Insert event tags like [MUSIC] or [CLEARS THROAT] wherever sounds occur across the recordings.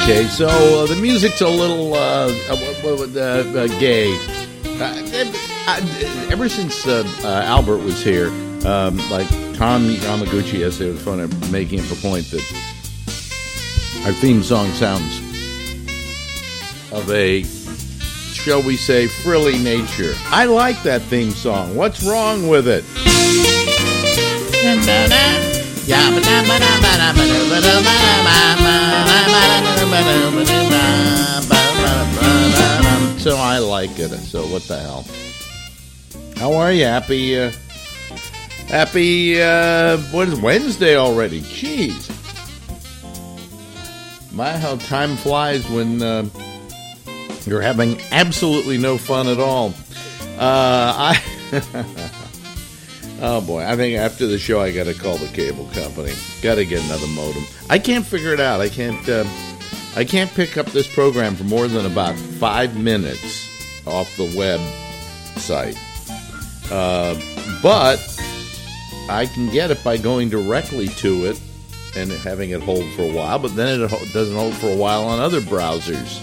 Okay, so uh, the music's a little uh, uh, uh, gay. ever since Albert was here, um, like Tom Yamaguchi yesterday was fun of making a point that our theme song sounds of a, shall we say, frilly nature. I like that theme song. What's wrong with it? So I like it. So what the hell? How are you? Happy, uh, happy, uh, what is Wednesday already? Jeez. My, how time flies when uh, you're having absolutely no fun at all. Uh, I. [LAUGHS] Oh boy, I think after the show I got to call the cable company. Got to get another modem. I can't figure it out. I can't. Uh, I can't pick up this program for more than about five minutes off the website. Uh, but I can get it by going directly to it and having it hold for a while. But then it doesn't hold for a while on other browsers.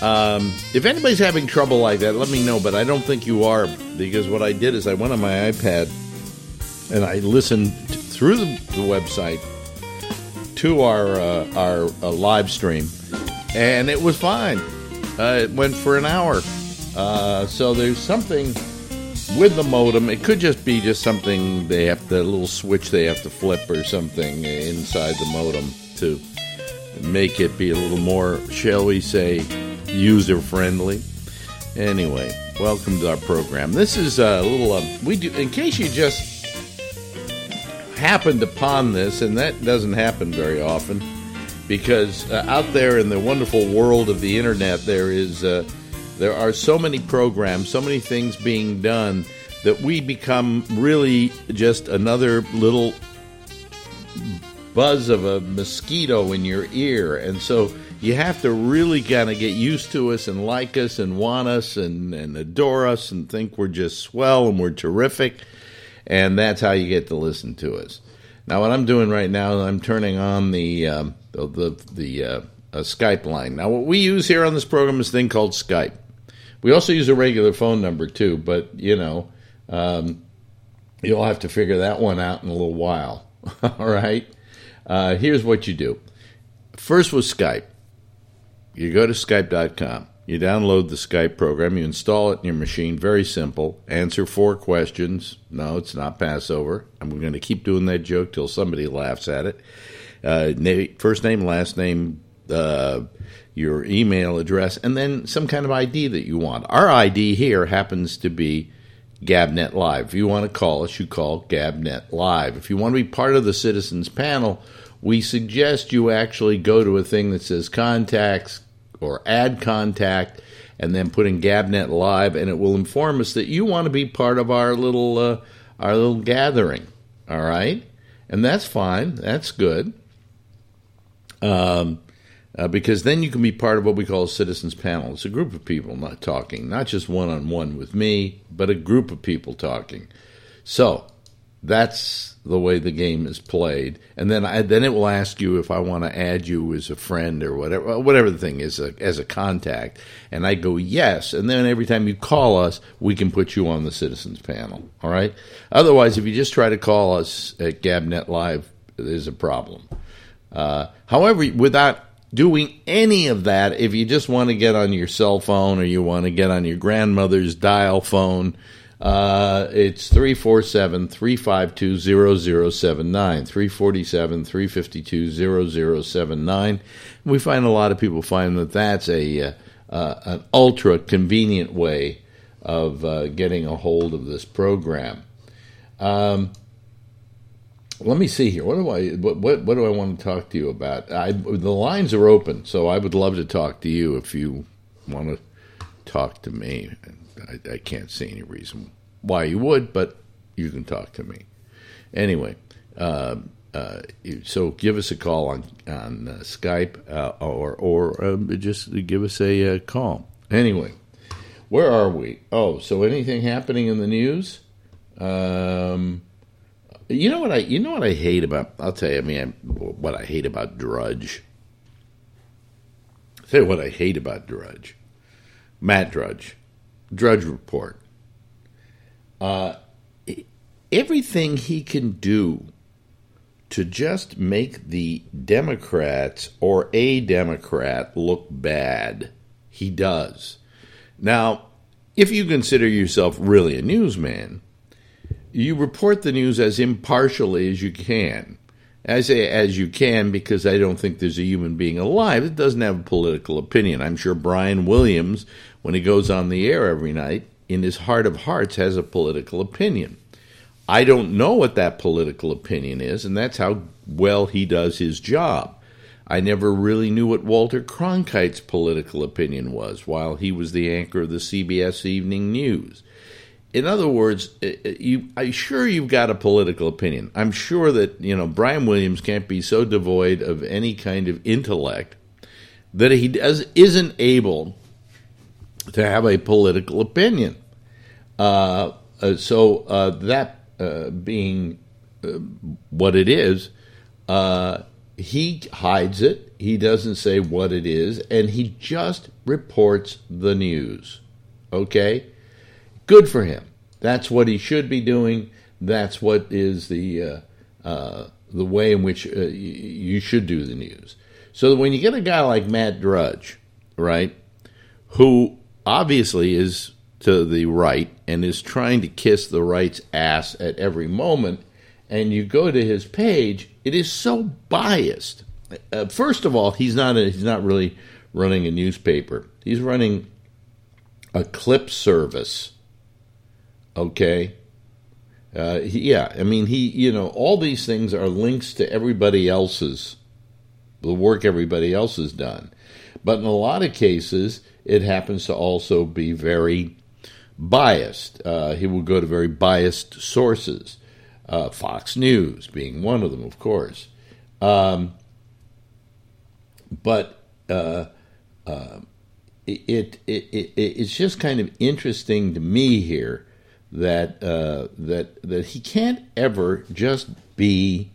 Um, if anybody's having trouble like that, let me know. But I don't think you are because what I did is I went on my iPad and I listened through the, the website to our uh, our uh, live stream, and it was fine. Uh, it went for an hour. Uh, so there's something with the modem. It could just be just something they have the little switch they have to flip or something inside the modem to make it be a little more, shall we say, user friendly. Anyway, welcome to our program. This is a little. Uh, we do in case you just happened upon this, and that doesn't happen very often, because uh, out there in the wonderful world of the internet, there is uh, there are so many programs, so many things being done that we become really just another little buzz of a mosquito in your ear, and so you have to really kind of get used to us and like us and want us and, and adore us and think we're just swell and we're terrific. And that's how you get to listen to us. Now, what I'm doing right now, I'm turning on the um, the the, uh, Skype line. Now, what we use here on this program is a thing called Skype. We also use a regular phone number too, but you know, um, you'll have to figure that one out in a little while. [LAUGHS] All right. Uh, here's what you do. First with Skype. You go to Skype.com. You download the Skype program. You install it in your machine. Very simple. Answer four questions. No, it's not Passover. I'm going to keep doing that joke till somebody laughs at it. Uh, first name, last name, uh, your email address, and then some kind of ID that you want. Our ID here happens to be Gabnet Live. If you want to call us, you call Gabnet Live. If you want to be part of the citizens panel, we suggest you actually go to a thing that says contacts, or add contact and then put in Gabnet Live, and it will inform us that you want to be part of our little uh, our little gathering. All right, and that's fine. That's good. Um, uh, because then you can be part of what we call a citizens panel. It's a group of people not talking, not just one on one with me, but a group of people talking. So that's the way the game is played, and then I, then it will ask you if I want to add you as a friend or whatever whatever the thing is a, as a contact, and I go yes, and then every time you call us, we can put you on the citizens panel. All right. Otherwise, if you just try to call us at Gabnet Live, there's a problem. Uh, however, without doing any of that, if you just want to get on your cell phone or you want to get on your grandmother's dial phone uh, it's 347 352 0079. 347 352 0079. We find a lot of people find that that's a, uh, uh, an ultra convenient way of uh, getting a hold of this program. Um, let me see here. What do I what, what, what do I want to talk to you about? I, the lines are open, so I would love to talk to you if you want to talk to me. I, I can't see any reason why you would, but you can talk to me. Anyway, uh, uh, so give us a call on on uh, Skype uh, or or um, just give us a uh, call. Anyway, where are we? Oh, so anything happening in the news? Um, you know what I you know what I hate about I'll tell you I mean what I hate about Drudge. Say what I hate about Drudge, Matt Drudge, Drudge Report. Uh, everything he can do to just make the Democrats or a Democrat look bad, he does. Now, if you consider yourself really a newsman, you report the news as impartially as you can. I say as you can because I don't think there's a human being alive that doesn't have a political opinion. I'm sure Brian Williams, when he goes on the air every night, in his heart of hearts has a political opinion. I don't know what that political opinion is, and that's how well he does his job. I never really knew what Walter Cronkite's political opinion was while he was the anchor of the CBS Evening News. In other words, uh, uh, you, I'm sure you've got a political opinion. I'm sure that you know Brian Williams can't be so devoid of any kind of intellect that he does isn't able to have a political opinion. Uh, uh, so uh, that uh, being what it is, he hides it. He doesn't say what it is, and he just reports the news. Okay Good for him. That's what he should be doing. That's what is the uh, uh, the way in which uh, you should do the news. So when you get a guy like Matt Drudge, right, who obviously is to the right and is trying to kiss the right's ass at every moment, and you go to his page, it is so biased. Uh, first of all, he's not a, he's not really running a newspaper. He's running a clip service Okay. Uh, he, yeah, I mean, he, you know, all these things are links to everybody else's, the work everybody else has done. But in a lot of cases, it happens to also be very biased. Uh, he will go to very biased sources, uh, Fox News being one of them, of course. Um, but uh, uh, it, it, it, it's just kind of interesting to me here that uh, that that he can't ever just be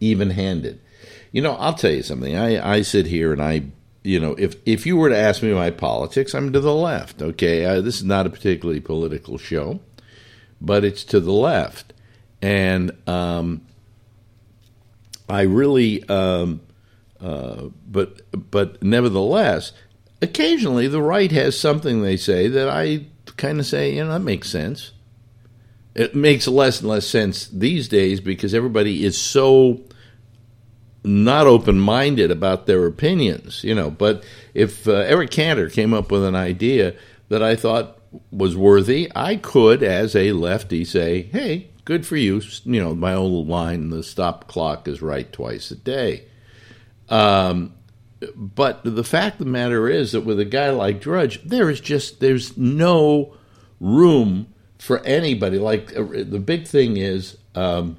even-handed. You know, I'll tell you something. I, I sit here and I, you know, if if you were to ask me my politics, I'm to the left. Okay, this is not a particularly political show, but it's to the left, and um, I really, um, uh, but but nevertheless, occasionally the right has something they say that I kind of say, you know, that makes sense it makes less and less sense these days because everybody is so not open minded about their opinions, you know. But if uh, Eric Cantor came up with an idea that I thought was worthy, I could, as a lefty, say, hey, good for you. You know, my old line, the stop clock is right twice a day. Um, but the fact of the matter is that with a guy like Drudge, there is just, there's no room for anybody. Like uh, the big thing is, um,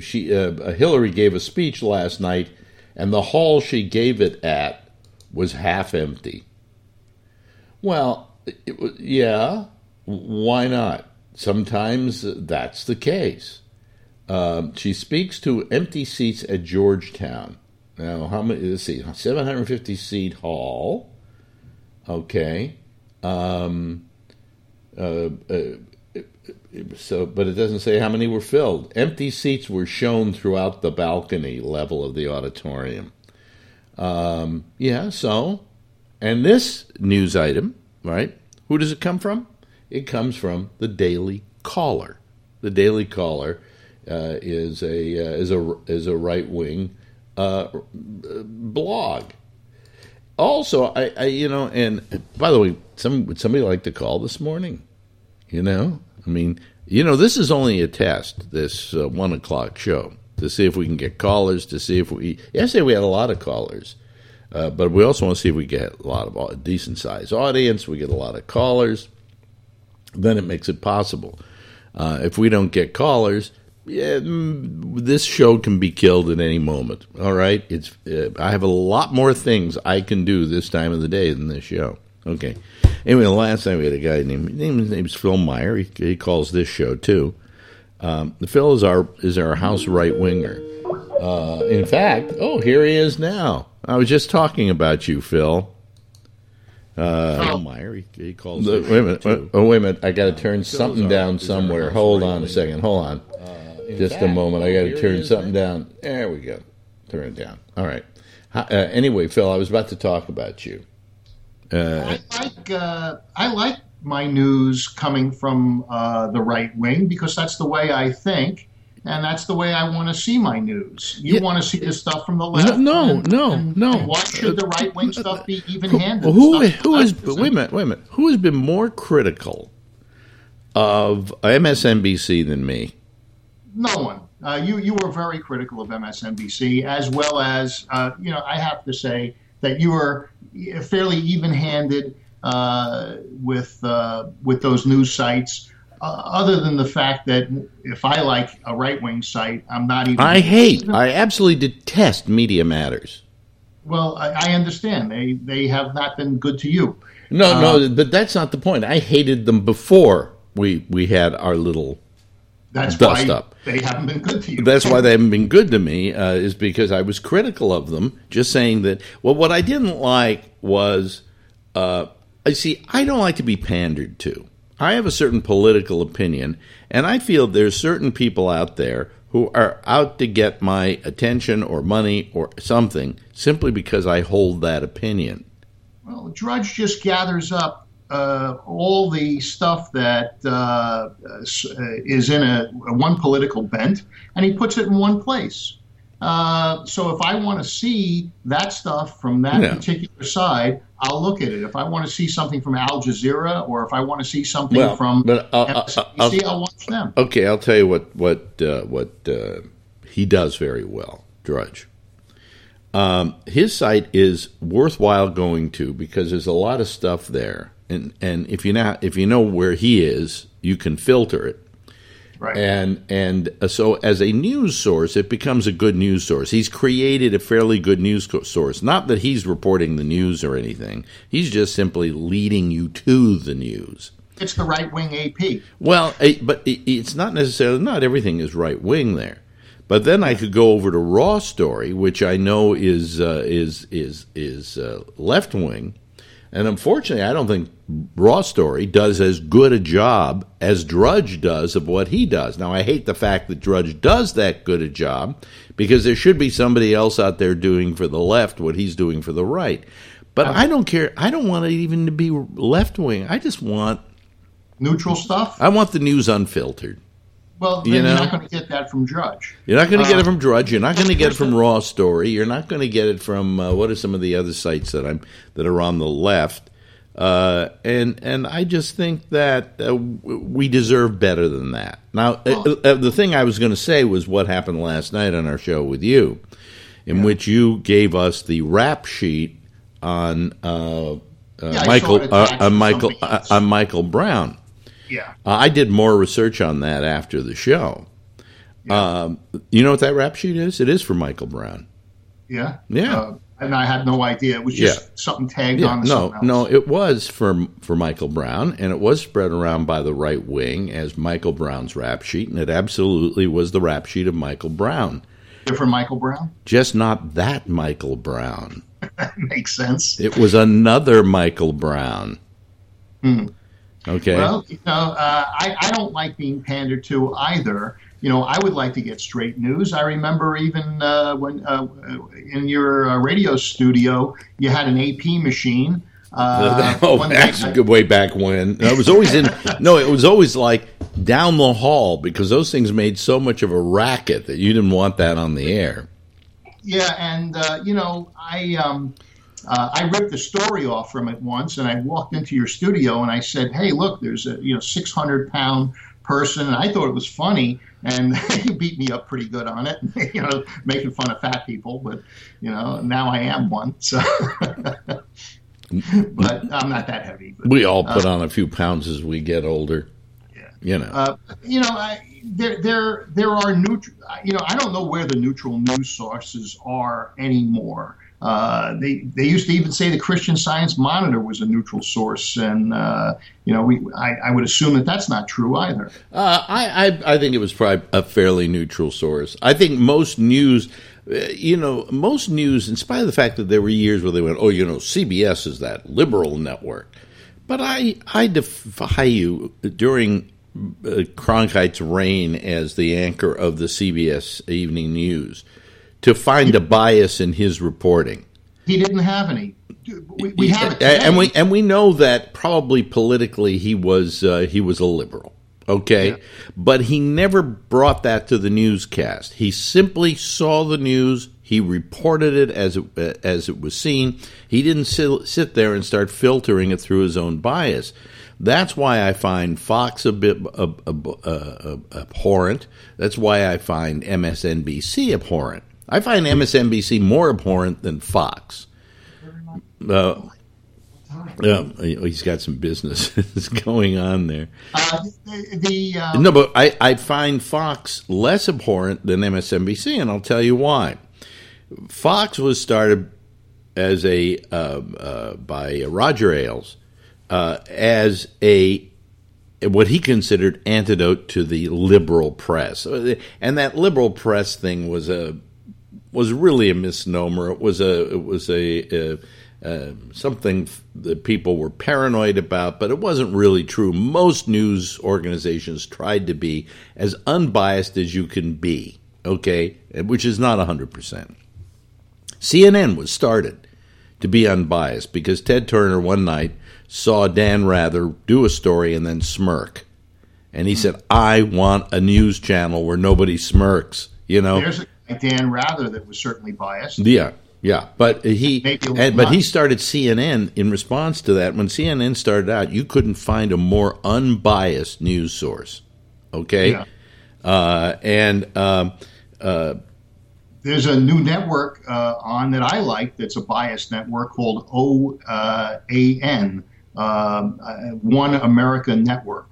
she uh, Hillary gave a speech last night, and the hall she gave it at was half empty. Well, yeah, why not? Sometimes that's the case. Um, she speaks to empty seats at Georgetown. Now, how many? Let's see, 750 seat hall. Okay. Um, uh, uh, so, but it doesn't say how many were filled. Empty seats were shown throughout the balcony level of the auditorium. Um, yeah, so, and this news item, right? Who does it come from? It comes from the Daily Caller. The Daily Caller uh, is a uh, is a is a right wing uh, blog. Also, I, I, you know, and by the way, some would somebody like to call this morning? You know, I mean, you know, this is only a test. This uh, one o'clock show to see if we can get callers. To see if we yesterday we had a lot of callers, uh, but we also want to see if we get a lot of a decent sized audience. We get a lot of callers, then it makes it possible. Uh, if we don't get callers, yeah, mm, this show can be killed at any moment. All right, it's uh, I have a lot more things I can do this time of the day than this show. Okay. Anyway, the last time we had a guy named his name is Phil Meyer. He, he calls this show too. Um, Phil is our is our house right winger. Uh, in fact, oh, here he is now. I was just talking about you, Phil. Uh, Meyer, he, he calls. The, wait a minute. Too. Oh, wait a minute. I got to turn something down somewhere. Hold on a second. Hold on. Uh, just fact, a moment. I got to turn something down. There we go. Turn it down. All right. Uh, anyway, Phil, I was about to talk about you. Uh, I like uh, I like my news coming from uh, the right wing because that's the way I think, and that's the way I want to see my news. You yeah. want to see the stuff from the left? No, and, no, and, no. Why should the right wing stuff be even handed? Who, who, who is? Wait a minute, wait a minute. Who has been more critical of MSNBC than me? No one. Uh, you you were very critical of MSNBC, as well as uh, you know. I have to say that you are fairly even-handed uh, with uh, with those news sites. Uh, other than the fact that if I like a right-wing site, I'm not even. I hate. I absolutely detest Media Matters. Well, I, I, understand they they have not been good to you. No, no, uh, but that's not the point. I hated them before we we had our little that's dust why up. They haven't been good to you. That's why they haven't been good to me. Uh, is because I was critical of them, just saying that. Well, what I didn't like was, uh, I see. I don't like to be pandered to. I have a certain political opinion, and I feel there's certain people out there who are out to get my attention or money or something simply because I hold that opinion. Well, Drudge just gathers up uh, all the stuff that uh, is in a, one political bent, and he puts it in one place. Uh, so if I want to see that stuff from that yeah. particular side, I'll look at it. If I want to see something from Al Jazeera, or if I want to see something well, from but I'll, MSNBC, I'll, I'll, watch them. Okay, I'll tell you what what uh, what uh, he does very well, Drudge. Um, his site is worthwhile going to because there's a lot of stuff there and and if you now if you know where he is, you can filter it. Right. And and uh, so as a news source, it becomes a good news source. He's created a fairly good news source. Not that he's reporting the news or anything. He's just simply leading you to the news. It's the right wing AP. Well, but it's not necessarily. Not everything is right wing there. But then I could go over to Raw Story, which I know is uh, is is is uh, left wing, and unfortunately, I don't think Raw Story does as good a job as Drudge does of what he does. Now, I hate the fact that Drudge does that good a job because there should be somebody else out there doing for the left what he's doing for the right. But uh, I don't care. I don't want it even to be left wing. I just want neutral stuff. I want the news unfiltered. Well, you know? you're not going to get that from Drudge. You're not going to uh, get it uh, from Drudge. You're not going to get it from Raw Story. You're not going to get it from uh, what are some of the other sites that I'm that are on the left. Uh, and and I just think that uh, we deserve better than that. Now, well, uh, the thing I was going to say was what happened last night on our show with you, in yeah. which you gave us the rap sheet on yeah, Michael on Michael on Michael Brown. Yeah. Uh, I did more research on that after the show. Yeah. Um, you know what that rap sheet is? It is for Michael Brown. Yeah. Yeah. Uh, and I had no idea. It was just yeah. something tagged yeah. on. no, no, it was for for Michael Brown, and it was spread around by the right wing as Michael Brown's rap sheet, and it absolutely was the rap sheet of Michael Brown. Different Michael Brown, just not that Michael Brown. that [LAUGHS] makes sense. It was another Michael Brown. Hmm. Okay. Well, you know, uh, I, I don't like being pandered to either. You know, I would like to get straight news. I remember even uh, when uh, in your uh, radio studio, you had an AP machine. Uh, [LAUGHS] oh, that's a good way back when. it was always in. [LAUGHS] no, it was always like down the hall because those things made so much of a racket that you didn't want that on the air. Yeah, and uh, you know, I. Um, uh, I ripped the story off from it once, and I walked into your studio and I said, "Hey, look, there's a you know 600 pound person," and I thought it was funny, and [LAUGHS] you beat me up pretty good on it, [LAUGHS] you know, making fun of fat people. But you know, now I am one, so. [LAUGHS] but I'm not that heavy. But, we all put uh, on a few pounds as we get older. Yeah, you know. Uh, you know, I, there, there, there are neutral. You know, I don't know where the neutral news sources are anymore. Uh, they they used to even say the Christian Science Monitor was a neutral source, and uh, you know we I, I, would assume that that's not true either. Uh, I, I, I think it was probably a fairly neutral source. I think most news. Uh, you know, most news, in spite of the fact that there were years where they went, "Oh, you know, CBS is that liberal network," but I I defy you during uh, Cronkite's reign as the anchor of the CBS Evening News to find a bias in his reporting. He didn't have any. We, we have it, and we and we know that probably politically he was uh, he was a liberal. Okay, yeah. but he never brought that to the newscast. He simply saw the news. He reported it as it, uh, as it was seen. He didn't sit, sit there and start filtering it through his own bias. That's why I find Fox a bit uh, uh, abhorrent. That's why I find MSNBC abhorrent. I find MSNBC more abhorrent than Fox. Uh, yeah, he's got some business [LAUGHS] going on there. Uh, the, the um, no, but I, I find Fox less abhorrent than MSNBC, and I'll tell you why. Fox was started as a uh, uh, by Roger Ailes uh, as a what he considered antidote to the liberal press, and that liberal press thing was a was really a misnomer. It was a it was a, a uh, something that people were paranoid about, but it wasn't really true. Most news organizations tried to be as unbiased as you can be, okay, which is not 100%. CNN was started to be unbiased because Ted Turner one night saw Dan Rather do a story and then smirk. And he said, I want a news channel where nobody smirks, you know. There's a Dan Rather that was certainly biased. Yeah. Yeah, but he and, but he started CNN in response to that. When CNN started out, you couldn't find a more unbiased news source. Okay, yeah. uh, and um, uh, there's a new network uh, on that I like. That's a biased network called OAN, uh, One America Network,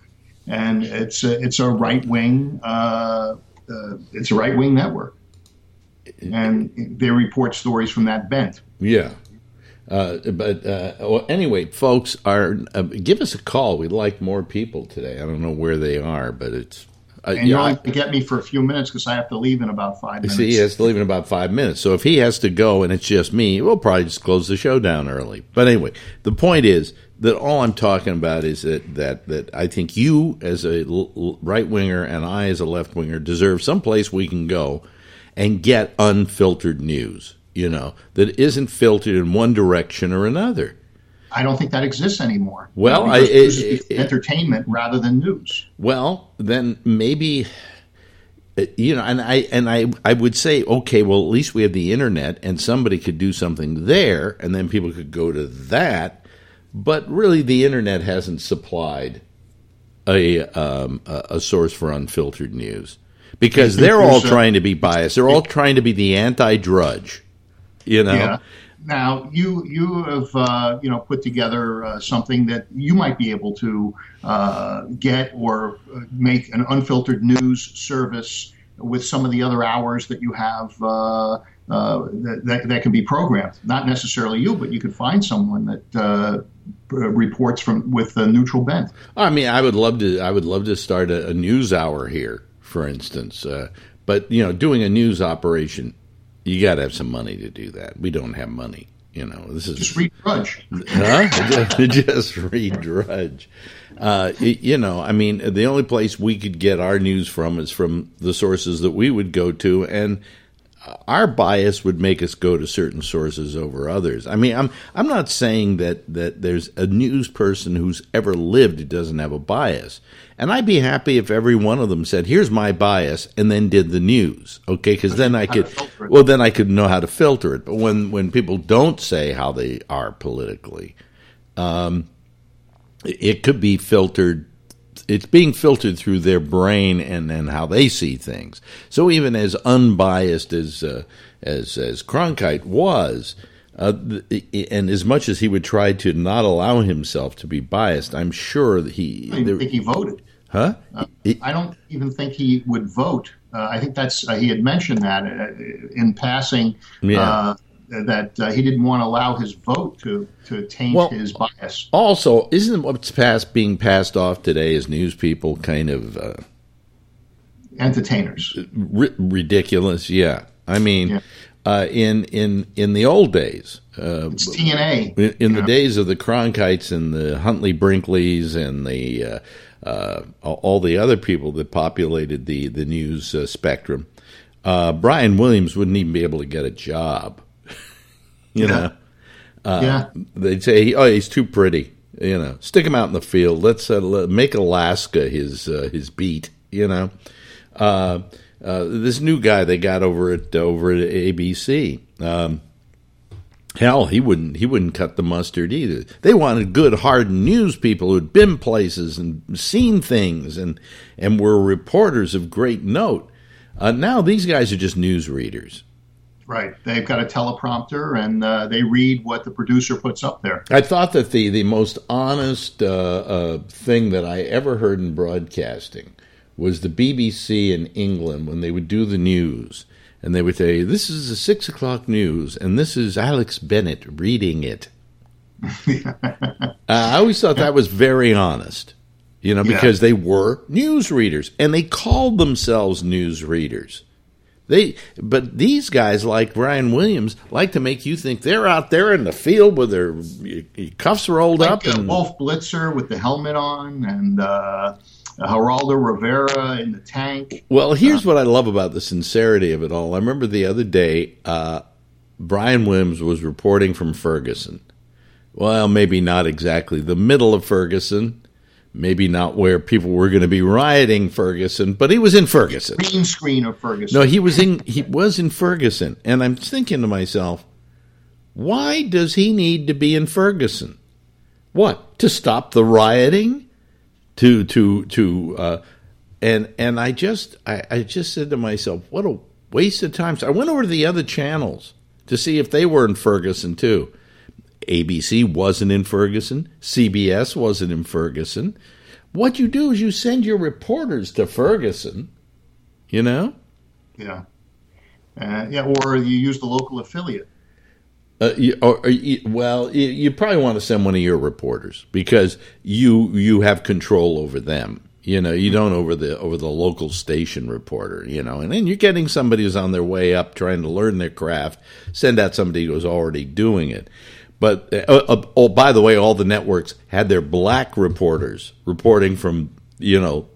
and it's a, it's a right wing uh, uh, it's a right wing network and they report stories from that bent. Yeah. Uh, but uh, well, anyway, folks, are uh, give us a call. We'd like more people today. I don't know where they are, but it's. Uh, and you only get me for a few minutes because I have to leave in about five minutes. See, he has to leave in about five minutes. So if he has to go and it's just me, we'll probably just close the show down early. But anyway, the point is that all I'm talking about is that that, that I think you as a right winger and I as a left winger deserve some place we can go and get unfiltered news, you know, that isn't filtered in one direction or another. I don't think that exists anymore. Well, I, it, it, entertainment rather than news. Well, then maybe you know, and I and I I would say, okay, well, at least we have the internet, and somebody could do something there, and then people could go to that. But really, the internet hasn't supplied a um, a source for unfiltered news because they're all trying to be biased. They're all trying to be the anti-drudge. You know. Yeah. Now you you have uh, you know put together uh, something that you might be able to uh, get or uh, make an unfiltered news service with some of the other hours that you have uh, uh, that, that, that can be programmed. Not necessarily you, but you could find someone that reports from with a neutral bent. I mean, I would love to. I would love to start a, a news hour here for instance. Uh, but you know, doing a news operation, you got to have some money to do that. We don't have money. You know, this is just read Drudge. Huh? [LAUGHS] just read Drudge. Uh, you know, I mean, the only place we could get our news from is from the sources that we would go to, and our bias would make us go to certain sources over others. I mean, I'm I'm not saying that that there's a news person who's ever lived who doesn't have a bias. And I'd be happy if every one of them said, "Here's my bias," and then did the news. Okay, because then I could, well, then I could know how to filter it. But when when people don't say how they are politically, um, it could be filtered it's being filtered through their brain and, and how they see things. So even as unbiased as uh, as as Cronkite was, uh, and as much as he would try to not allow himself to be biased, I'm sure that he. I there, think he voted. Huh? Uh, I don't even think he would vote. Uh, I think that's uh, he had mentioned that uh, in passing. Yeah that uh, he didn't want to allow his vote to to taint well, his bias. Also, isn't what's passed being passed off today as news people kind of uh, entertainers? ridiculous. Yeah, I mean, yeah. uh, in in in the old days. Uh, it's TNA. In, in the days of the Cronkites and the Huntley Brinkleys and the uh, uh, all the other people that populated the the news uh, spectrum, uh, Brian Williams wouldn't even be able to get a job. You yeah. know, yeah. They'd say, "Oh, he's too pretty." You know, stick him out in the field. Let's make Alaska his his beat. You know. Uh, this new guy they got over at over at ABC. Um, hell, he wouldn't he wouldn't cut the mustard either. They wanted good, hard news people who'd been places and seen things and and were reporters of great note. Uh, now these guys are just news readers. Right. They've got a teleprompter and uh, they read what the producer puts up there. I thought that the, the most honest uh, uh thing that I ever heard in broadcasting was the BBC in England when they would do the news and they would say, "This is the six o'clock news, and this is Alex Bennett reading it." [LAUGHS] uh, I always thought that was very honest, you know, because yeah. they were news readers and they called themselves news readers. They, but these guys like Brian Williams like to make you think they're out there in the field with their cuffs rolled like, up uh, and Wolf Blitzer with the helmet on and. Uh Geraldo Rivera in the tank. Well, here's uh, what I love about the sincerity of it all. I remember the other day, uh, Brian Williams was reporting from Ferguson. Well, maybe not exactly the middle of Ferguson, maybe not where people were going to be rioting Ferguson, but he was in Ferguson. Green screen of Ferguson. No, he was in he was in Ferguson, and I'm thinking to myself, why does he need to be in Ferguson? What to stop the rioting? to to to uh, and and I just I, I just said to myself, what a waste of time. So I went over to the other channels to see if they were in Ferguson too. ABC wasn't in Ferguson. CBS wasn't in Ferguson. What you do is you send your reporters to Ferguson. You know. Yeah. Uh, yeah, or you use the local affiliate. Uh, you, or, or you, well, you, you, probably want to send one of your reporters because you you have control over them. You know, you don't over the over the local station reporter. You know, and then you're getting somebody who's on their way up, trying to learn their craft. Send out somebody who's already doing it. But uh, uh, oh, by the way, all the networks had their black reporters reporting from you know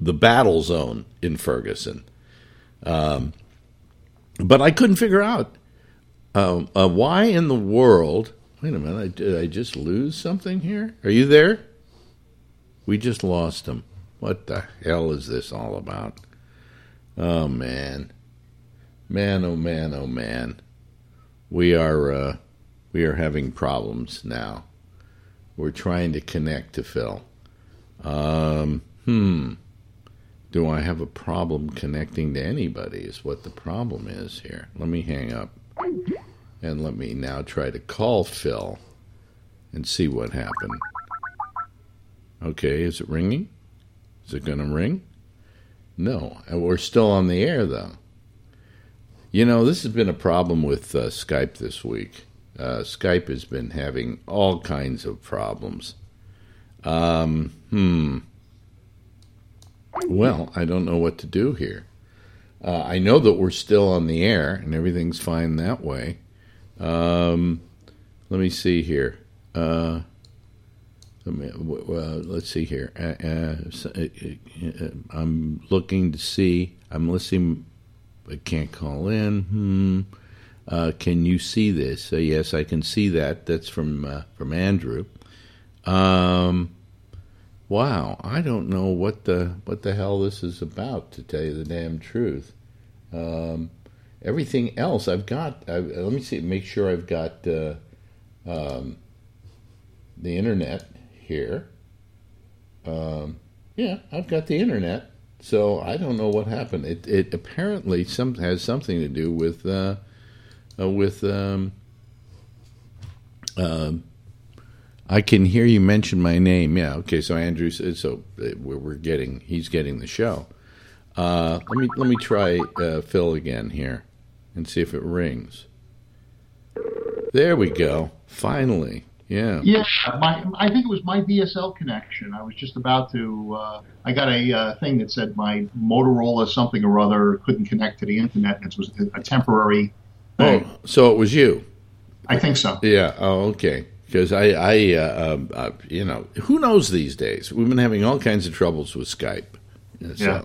the battle zone in Ferguson. Um, but I couldn't figure out uh, uh, why in the world? Wait a minute. I, did I just lose something here? Are you there? We just lost him. What the hell is this all about? Oh man, man, oh man, oh man. We are uh, we are having problems now. We're trying to connect to Phil. Um, hmm. Do I have a problem connecting to anybody? Is what the problem is here. Let me hang up. And let me now try to call Phil and see what happened. Okay, is it ringing? Is it going to ring? No, we're still on the air though. You know, this has been a problem with uh, Skype this week. Uh, Skype has been having all kinds of problems. Um, hmm. Well, I don't know what to do here. Uh, I know that we're still on the air and everything's fine that way. Um, let me see here. Uh, let me, well, let's see here. Uh, uh, uh, uh, I'm looking to see. I'm listening. I can't call in. Hmm. Uh, can you see this? yes, I can see that. That's from from Andrew. Um, wow, I don't know what the what the hell this is about. To tell you the damn truth. Um, everything else I've got. I, let me see. Make sure I've got uh, um, the internet here. Um, yeah, I've got the internet. So I don't know what happened. It it apparently some has something to do with uh, uh, with. Um, um I can hear you mention my name. Yeah. Okay. So Andrew so. Uh, we're getting. He's getting the show. Uh, let me let me try uh, Phil again here and see if it rings. There we go. Finally. Yeah. Yeah. My, I think it was my DSL connection. I was just about to. Uh, I got a uh, thing that said my Motorola something or other couldn't connect to the internet. It was a temporary Oh, so it was you. I think so. Yeah. Oh, okay. Because I, I, uh, um, uh, you know, who knows these days? We've been having all kinds of troubles with Skype. So, Yeah.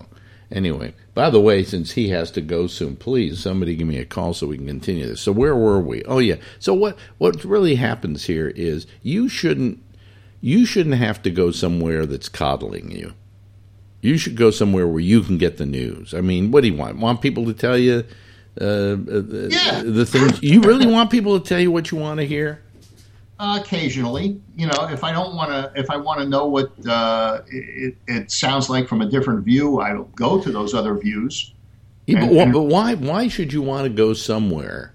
anyway, by the way, since he has to go soon, please somebody give me a call so we can continue this. So where were we? Oh yeah. So what what really happens here is you shouldn't you shouldn't have to go somewhere that's coddling you. You should go somewhere where you can get the news. I mean, what do you want? Want people to tell you uh, uh, the, Yeah. the things you really want people to tell you what you want to hear? Uh, occasionally, you know, if I don't want to, if I want to know what uh, it, it sounds like from a different view, I'll go to those other views. Yeah, but, and- but why why should you want to go somewhere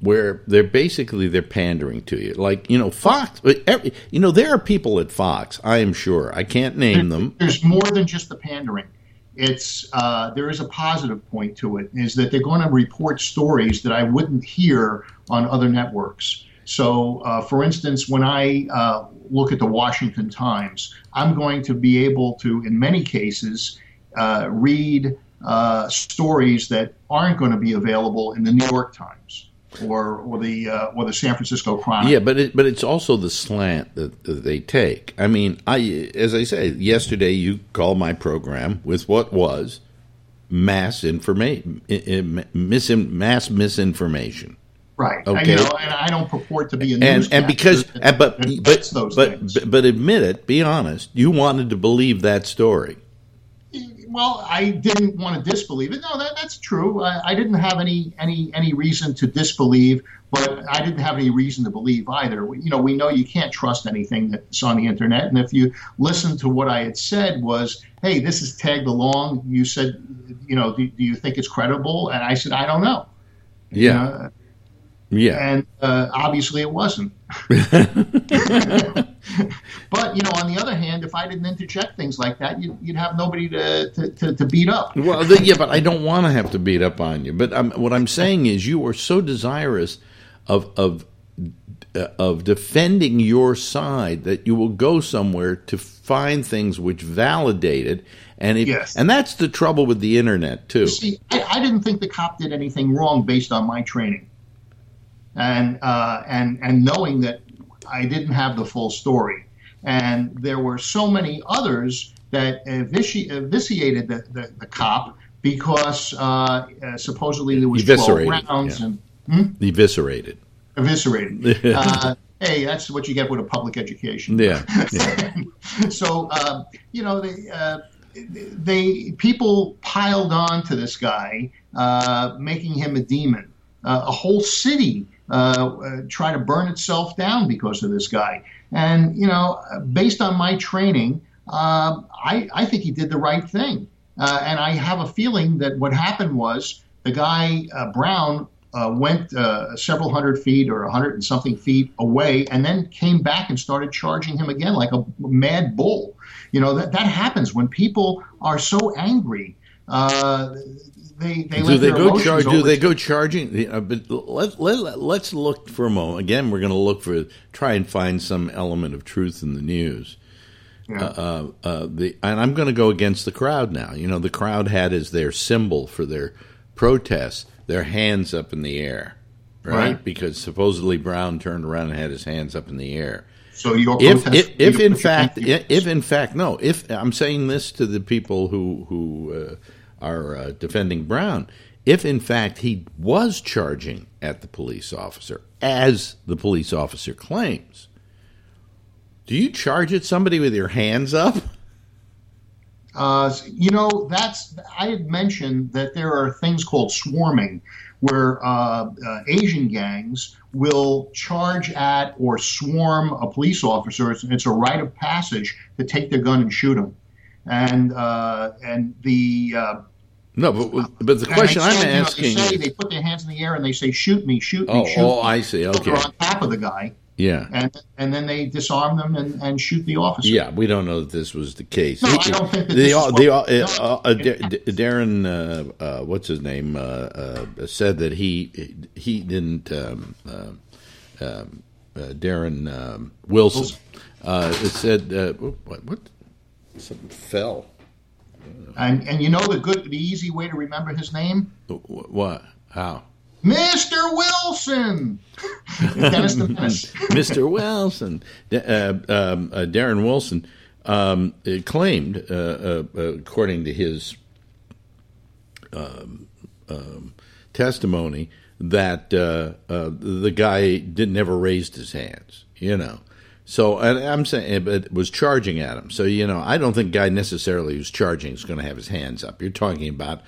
where they're basically they're pandering to you? Like you know, Fox. Every, you know, there are people at Fox. I am sure. I can't name them. There's more than just the pandering. It's uh, there is a positive point to it is that they're going to report stories that I wouldn't hear on other networks. So, uh, for instance, when I uh, look at the Washington Times, I'm going to be able to, in many cases, uh, read uh, stories that aren't going to be available in the New York Times or or the uh, or the San Francisco Chronicle. Yeah, but it, but it's also the slant that, that they take. I mean, I as I say yesterday, you called my program with what was mass information, misin, mass misinformation. Right. Okay. And, you know, and I don't purport to be a and and because and, but but those but, but but admit it, be honest. You wanted to believe that story. Well, I didn't want to disbelieve it. No, that, that's true. I, I didn't have any any any reason to disbelieve, but I didn't have any reason to believe either. We- You know, we know you can't trust anything that's on the internet, and if you listen to what I had said was, "Hey, this is tagged along," you said, "You know, do, do you think it's credible?" And I said, "I don't know." You Yeah, know, yeah. and uh, obviously it wasn't. [LAUGHS] but you know, on the other hand, if I didn't interject things like that, you'd, you'd have nobody to, to, to, to beat up. Well, yeah, but I don't want to have to beat up on you. But um, what I'm saying is, you are so desirous of of uh, of defending your side that you will go somewhere to find things which validate it, and it, Yes. and that's the trouble with the internet too. See, I, I didn't think the cop did anything wrong based on my training, and uh, and and knowing that I didn't have the full story, and there were so many others that evici- vitiated the, the, the cop because uh, uh, supposedly there was twelve Eviscerated, rounds yeah. and Eviscerated. eviscerated. [LAUGHS] uh, hey, that's what you get with a public education. Yeah. yeah. [LAUGHS] so uh, you know they uh, they people piled on to this guy, uh, making him a demon. Uh, a whole city uh, tried to burn itself down because of this guy. And you know, based on my training, uh, I I think he did the right thing. Uh, and I have a feeling that what happened was the guy uh, Brown uh, went uh, several hundred feet or a hundred and something feet away, and then came back and started charging him again like a mad bull. You know that that happens when people are so angry. Uh, they they do they go? Do they go charging? Uh, but let, let, let's look for a moment. Again, we're going to look for try and find some element of truth in the news. Yeah. Uh, uh, the and I'm going to go against the crowd now. You know, the crowd had as their symbol for their protest their hands up in the air, right? Right. Because supposedly Brown turned around and had his hands up in the air. So your If if, if in fact if in fact no if I'm saying this to the people who who uh, are uh, defending Brown if in fact he was charging at the police officer as the police officer claims do you charge at somebody with your hands up Uh, you know, that's I had mentioned that there are things called swarming, where uh, uh, Asian gangs will charge at or swarm a police officer. It's, it's a rite of passage to take their gun and shoot him, and uh, and the uh, no but but the question I'm say, you know, asking they, say, they put their hands in the air and they say, "Shoot me, shoot me, oh shoot oh me." I see okay They're on top of the guy, yeah and and then they disarm them and, and shoot the officer. Yeah, we don't know that this was the case. No, I don't think that the, this is the, what- uh, uh, uh, Da- Da- Darren, uh, uh, what's his name, uh, uh, said that he he didn't. Um, uh, um, uh, Darren um, Wilson uh, said uh, what, what something fell. And and you know the good, the easy way to remember his name. What? How? Mr. Wilson, [LAUGHS] Dennis the Menace. Mr. Wilson, uh, um, uh, Darren Wilson um, uh, claimed, uh, uh, according to his um, um, testimony, that uh, uh, the guy didn't ever raised his hands. You know, so and I'm saying it was charging at him. So you know, I don't think guy necessarily who's charging is going to have his hands up. You're talking about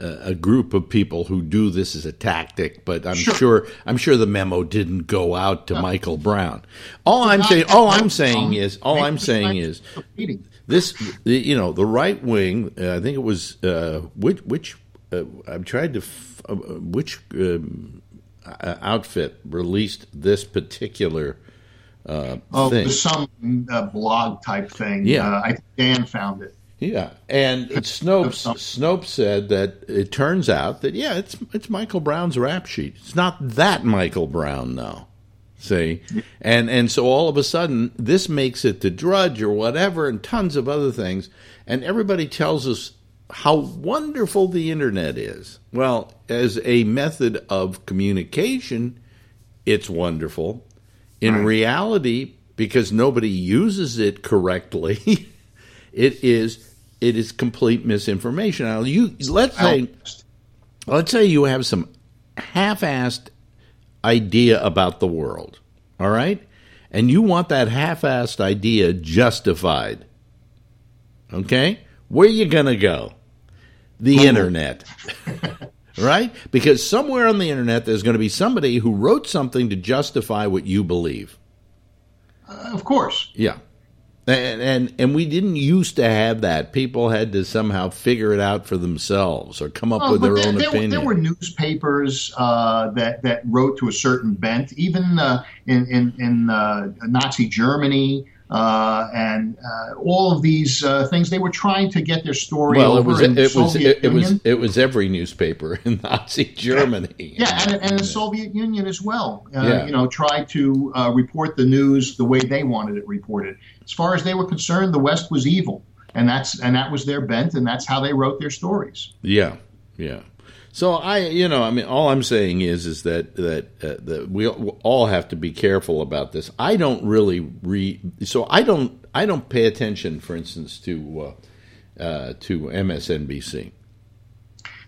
uh, a group of people who do this as a tactic, but I'm Sure. sure, I'm sure the memo didn't go out to Michael Brown. All I'm saying, all I'm saying is, all I'm saying is, this, you know, the right wing. Uh, I think it was uh, which which uh, I've tried to f- uh, which um, uh, outfit released this particular uh, Oh, thing. some uh, blog type thing. Yeah. Uh, I think Dan found it. Yeah, and [LAUGHS] Snopes Snopes said that it turns out that yeah, it's it's Michael Brown's rap sheet. It's not that Michael Brown though. See, and and so all of a sudden this makes it to Drudge or whatever, and tons of other things, and everybody tells us how wonderful the internet is. Well, as a method of communication, it's wonderful. In reality, because nobody uses it correctly, [LAUGHS] it is it is complete misinformation. Now, you let's say let's say you have some half-assed idea about the world, all right, and you want that half-assed idea justified. Okay, where you gonna go? The internet. [LAUGHS] right? Because somewhere on the internet there's going to be somebody who wrote something to justify what you believe. Uh, of course. Yeah. And, and and we didn't used to have that. People had to somehow figure it out for themselves or come up Oh, with their there, own there, opinion. there were newspapers uh, that that wrote to a certain bent, even uh, in in, in uh, Nazi Germany uh, and uh, all of these uh, things. They were trying to get their story well, it was it was Soviet it, it was it was every newspaper in Nazi Germany. Yeah, and, and the Soviet Union as well. Uh, Yeah. You know, tried to uh, report the news the way they wanted it reported. As far as they were concerned, the West was evil, and that's and that was their bent, and that's how they wrote their stories. Yeah, yeah. So I, you know, I mean, all I'm saying is, is that that uh, that we all have to be careful about this. I don't really read, so I don't, I don't pay attention, for instance, to uh, uh, to MSNBC.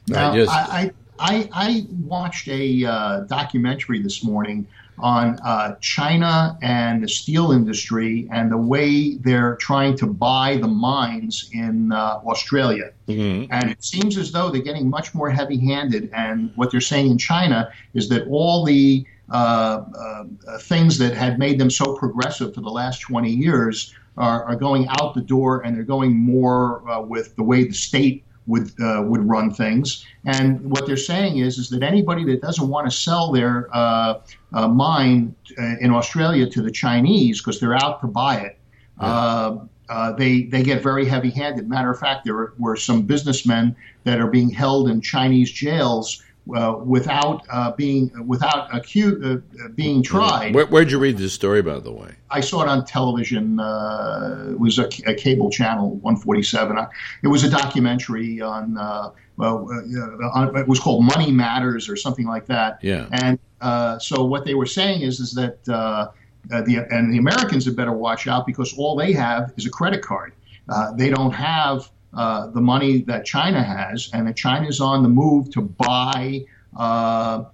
Now, I just, I, I, I watched a uh, documentary this morning on uh, China and the steel industry and the way they're trying to buy the mines in uh, Australia. Mhm. And it seems as though they're getting much more heavy handed. And what they're saying in China is that all the uh, uh, uh, things that had made them so progressive for the last 20 years are, are going out the door and they're going more uh, with the way the state would uh, would run things. And what they're saying is is that anybody that doesn't want to sell their uh, uh, mine uh, in Australia to the Chinese because they're out to buy it, uh, uh, they they get very heavy handed. Matter of fact, there were some businessmen that are being held in Chinese jails. Uh, without uh, being without acu- uh, being tried, Where, where'd you read this story, by the way? I saw it on television. Uh, it was a, a cable channel, 147. I, it was a documentary on, uh, well, uh, on, it was called Money Matters or something like that. Yeah. And uh, so what they were saying is, is that the and the Americans had better watch out because all they have is a credit card. Uh, they don't have uh, the money that China has, and that China is on the move to buy uh,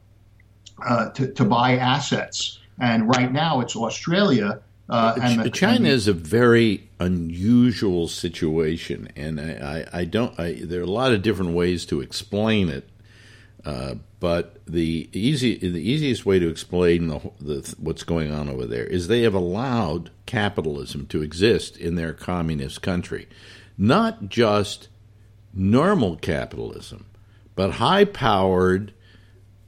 uh, to, to buy assets. And right now, it's Australia. Uh, and the, China and the- is a very unusual situation, and I, I, I don't. I, there are a lot of different ways to explain it, uh, but the easy, the easiest way to explain the, the what's going on over there is they have allowed capitalism to exist in their communist country, not just normal capitalism, but high-powered,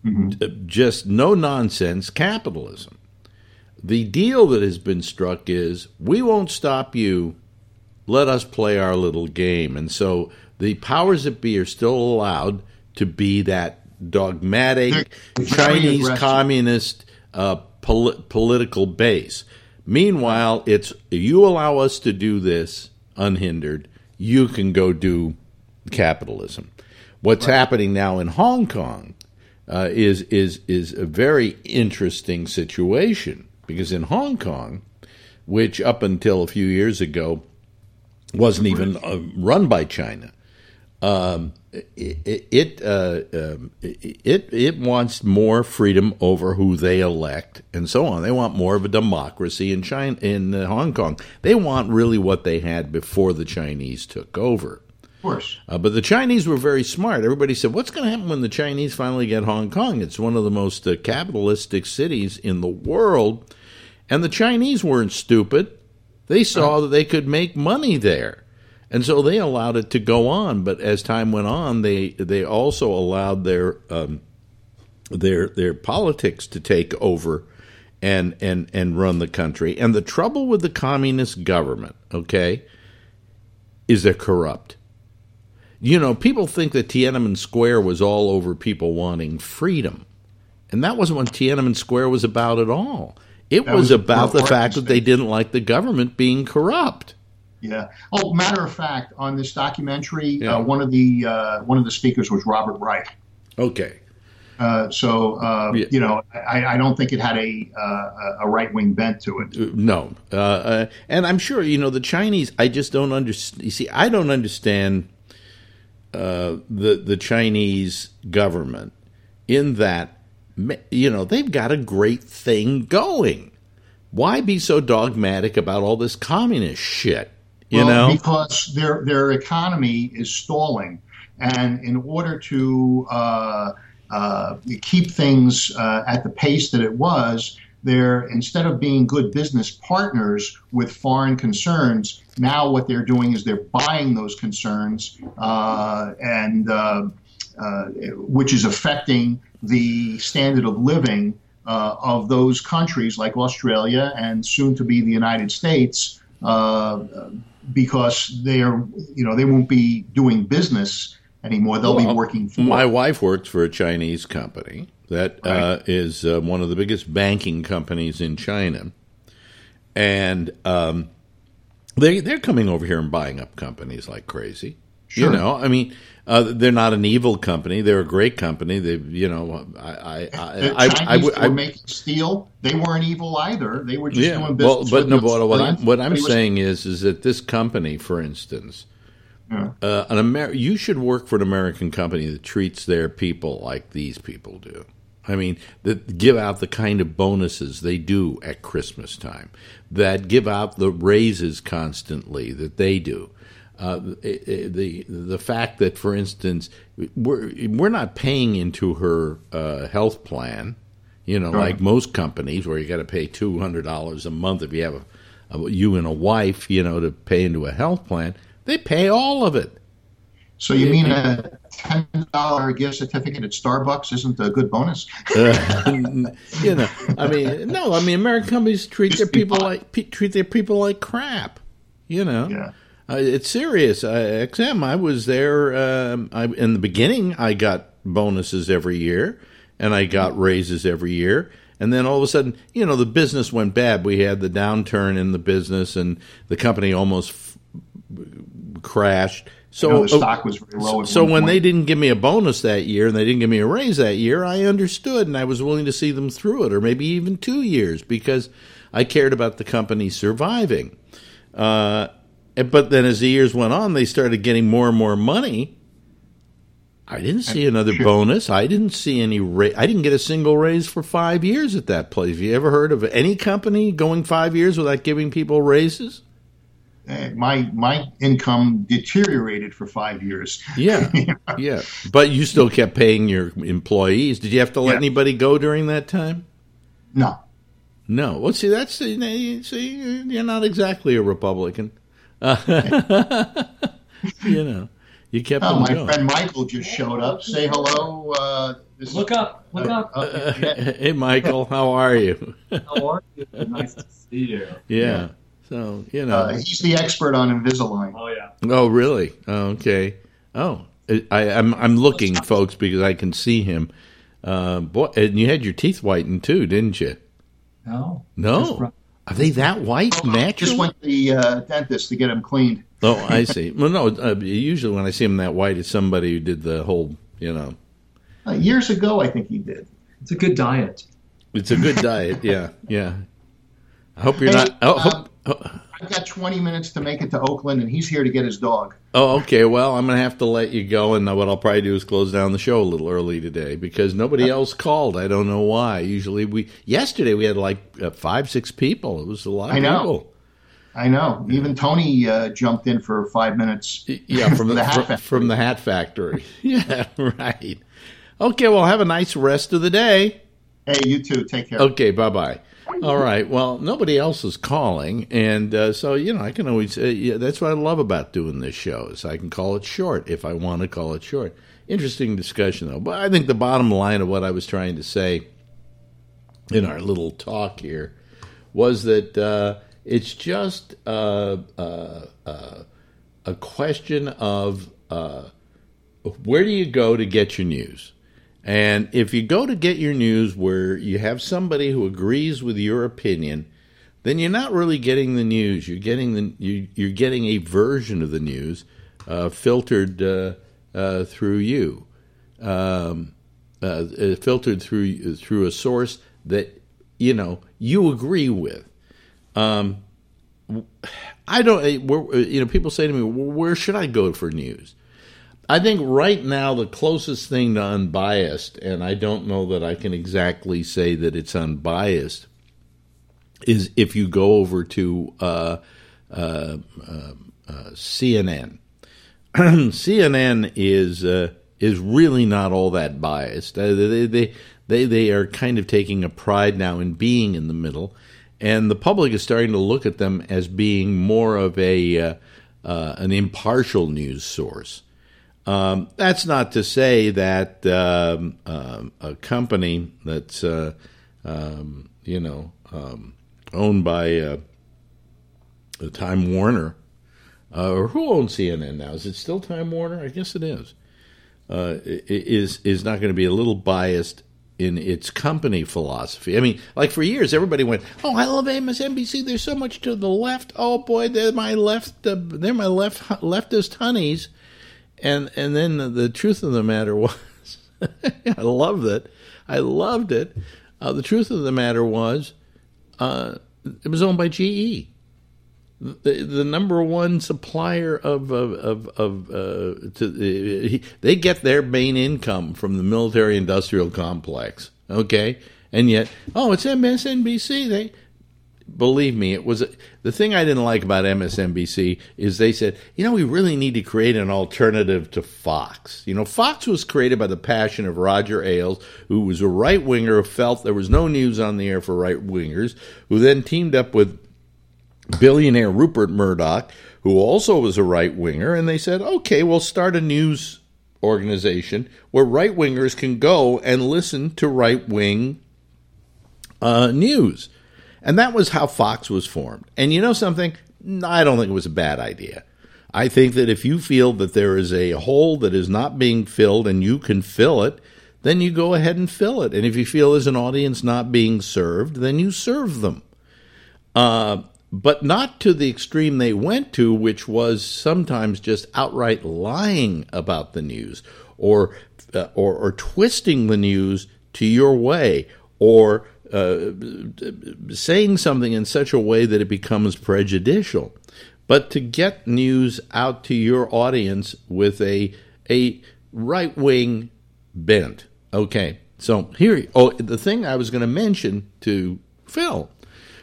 d- just no nonsense capitalism the deal that has been struck is we won't stop you. Let us play our little game. And so the powers that be are still allowed to be that dogmatic Chinese communist uh, pol- political base. Meanwhile, it's you allow us to do this unhindered, you can go do capitalism. What's happening now in Hong Kong uh, is is is a very interesting situation because in Hong Kong, which up until a few years ago wasn't even uh, run by China, um, it it, uh, um, it it wants more freedom over who they elect and so on. They want more of a democracy in China in uh, Hong Kong. They want really what they had before the Chinese took over. Of course. Uh, but the Chinese were very smart. Everybody said, "What's going to happen when the Chinese finally get Hong Kong? It's one of the most uh, capitalistic cities in the world." And the Chinese weren't stupid. They saw that they could make money there. And so they allowed it to go on, but as time went on, they they also allowed their um, their their politics to take over and and and run the country. And the trouble with the communist government, okay, is they're corrupt. You know, people think that Tiananmen Square was all over people wanting freedom, and that wasn't what Tiananmen Square was about at all. It was, was about the fact that they didn't like the government being corrupt. Yeah. Oh, matter of fact, on this documentary, Yeah. uh, one of the uh, one of the speakers was Robert Reich. Okay. Uh, so uh, Yeah. you know, I, I don't think it had a uh, a right wing bent to it. No, uh, uh, and I'm sure you know the Chinese. I just don't understand. You see, I don't understand uh, the the Chinese government in that you know they've got a great thing going. Why be so dogmatic about all this communist shit? You Well, know, because their their economy is stalling, and in order to uh, uh, keep things uh, at the pace that it was, they're instead of being good business partners with foreign concerns, now what they're doing is they're buying those concerns, uh, and uh, uh, which is affecting the standard of living uh, of those countries like Australia and soon to be the United States. Uh, because they're, you know, they won't be doing business anymore. They'll Well, be working for. My wife works for a Chinese company that uh, is uh, one of the biggest banking companies in China, and um, they they're coming over here and buying up companies like crazy. You know, I mean, uh, they're not an evil company; they're a great company. They, you know, I, I, I, I, I, would- were making steel. They weren't evil either. They were just yeah, doing well, business. but with no, but what I'm what I'm But was- saying is, is that this company, for instance, Yeah. uh, an Amer- you should work for an American company that treats their people like these people do. I mean, that give out the kind of bonuses they do at Christmas time, that give out the raises constantly that they do. Uh, the the fact that, for instance, we're we're not paying into her uh, health plan, you know, Right. like most companies where you got to pay two hundred dollars a month if you have a, a you and a wife, you know, to pay into a health plan. They pay all of it. So you mean a ten dollar gift certificate at Starbucks isn't a good bonus? Uh, [LAUGHS] you know, I mean, no, I mean, American companies treat their people like treat their people like crap. You know, Yeah. Uh, it's serious. Uh, XM, I was there um, I, in the beginning. I got bonuses every year, and I got raises every year. And then all of a sudden, you know, the business went bad. We had the downturn in the business, and the company almost f- crashed. So You know, the uh, stock was very low. So when point. they didn't give me a bonus that year and they didn't give me a raise that year, I understood and I was willing to see them through it, or maybe even two years, because I cared about the company surviving. Uh, but then as the years went on, they started getting more and more money. I didn't see another Sure. bonus. I didn't see any. Ra- I didn't get a single raise for five years at that place. Have you ever heard of any company going five years without giving people raises? Uh, my my income deteriorated for five years. Yeah, [LAUGHS] yeah. But you still kept paying your employees. Did you have to let Yeah. anybody go during that time? No, No. Well, see, that's you know, you- see, you're not exactly a Republican. [LAUGHS] you know, you kept oh, them my going. friend Michael just showed up. Say hello. Uh, this Look up, look up. Uh, yeah. [LAUGHS] hey, Michael, how are you? How are you? Nice to see you. Yeah. So you know. Uh, he's the expert on Invisalign. Oh yeah. oh, really? Oh, okay. Oh, I, I'm I'm looking, folks, because I can see him. Uh, boy, and you had your teeth whitened too, didn't you? No. Just No. Ru- Are they that white Just naturally? Just went to the uh, dentist to get them cleaned. Oh, I [LAUGHS] see. Well, no. Uh, usually, when I see them that white, it's somebody who did the whole, you know, Uh, years ago, I think he did. It's a good diet. It's a good diet. Yeah, yeah. I hope you're Hey, not. Oh, uh, hope, oh, I've got 20 minutes to make it to Oakland, and he's here to get his dog. oh, okay. Well, I'm gonna have to let you go, and what I'll probably do is close down the show a little early today because nobody else called. I don't know why. Usually, we yesterday we had like uh, five, six people. It was a lot I know. people. I know. Even Tony uh, jumped in for five minutes. Yeah, [LAUGHS] from the, the Hat fr- from the Hat Factory. [LAUGHS] yeah, right. Okay, well, have a nice rest of the day. Hey, you too. Take care. Okay, bye bye. All right. Well, nobody else is calling, and uh, so you know, I can always. Uh, yeah, that's what I love about doing this show is I can call it short if I want to call it short. Interesting discussion though, but I think the bottom line of what I was trying to say in our little talk here was that uh, it's just uh, uh, uh, a question of where do you go to get your news? And if you go to get your news where you have somebody who agrees with your opinion, then you're not really getting the news. You're getting the you, you're getting a version of the news uh, filtered uh, uh, through you, um, uh, uh, filtered through through a source that you know you agree with. Um, I don't. eh, where- You know, people say to me, "Well, "Where should I go for news?" I think right now the closest thing to unbiased, and I don't know that I can exactly say that it's unbiased, is if you go over to uh, uh, uh, uh, CNN. CNN [CLEARS THROAT] is uh, is really not all that biased. Uh, they, they they they are kind of taking a pride now in being in the middle, and the public is starting to look at them as being more of a an impartial news source. Um, that's not to say that um, um, a company that's uh, um, you know owned by uh, Time Warner uh, or who owns CNN now? Is it still Time Warner? I guess it is. Uh, is is not going to be a little biased in its company philosophy. I mean, like for years, everybody went, "Oh, I love MSNBC. There's so much to the left. Oh boy, they're my left. Uh, they're my left leftist honeys." And and then the, the truth of the matter [LAUGHS] was, I loved it. I loved it. Uh, the truth of the matter was, uh, it was owned by GE the, the number one supplier of of of, of uh, to uh, they get their main income from the military industrial complex. Okay, and yet oh, it's MSNBC. They believe me, it was the thing I didn't like about MSNBC is they said, you know, we really need to create an alternative to Fox. You know, Fox was created by the passion of Roger Ailes, who was a right winger who felt there was no news on the air for right wingers, who then teamed up with billionaire Rupert Murdoch, who also was a right winger, and they said, okay, we'll start a news organization where right wingers can go and listen to right wing uh, news. And that was how Fox was formed. And you know something? I don't think it was a bad idea. I think that if you feel that there is a hole that is not being filled and you can fill it, then you go ahead and fill it. And if you feel there's an audience not being served, then you serve them. Uh, but not to the extreme they went to, which was sometimes just outright lying about the news, or uh, or, or twisting the news to your way, or uh, saying something in such a way that it becomes prejudicial. But to get news out to your audience with a a right wing bent. Okay, so here. Oh, the thing I was going to mention to Phil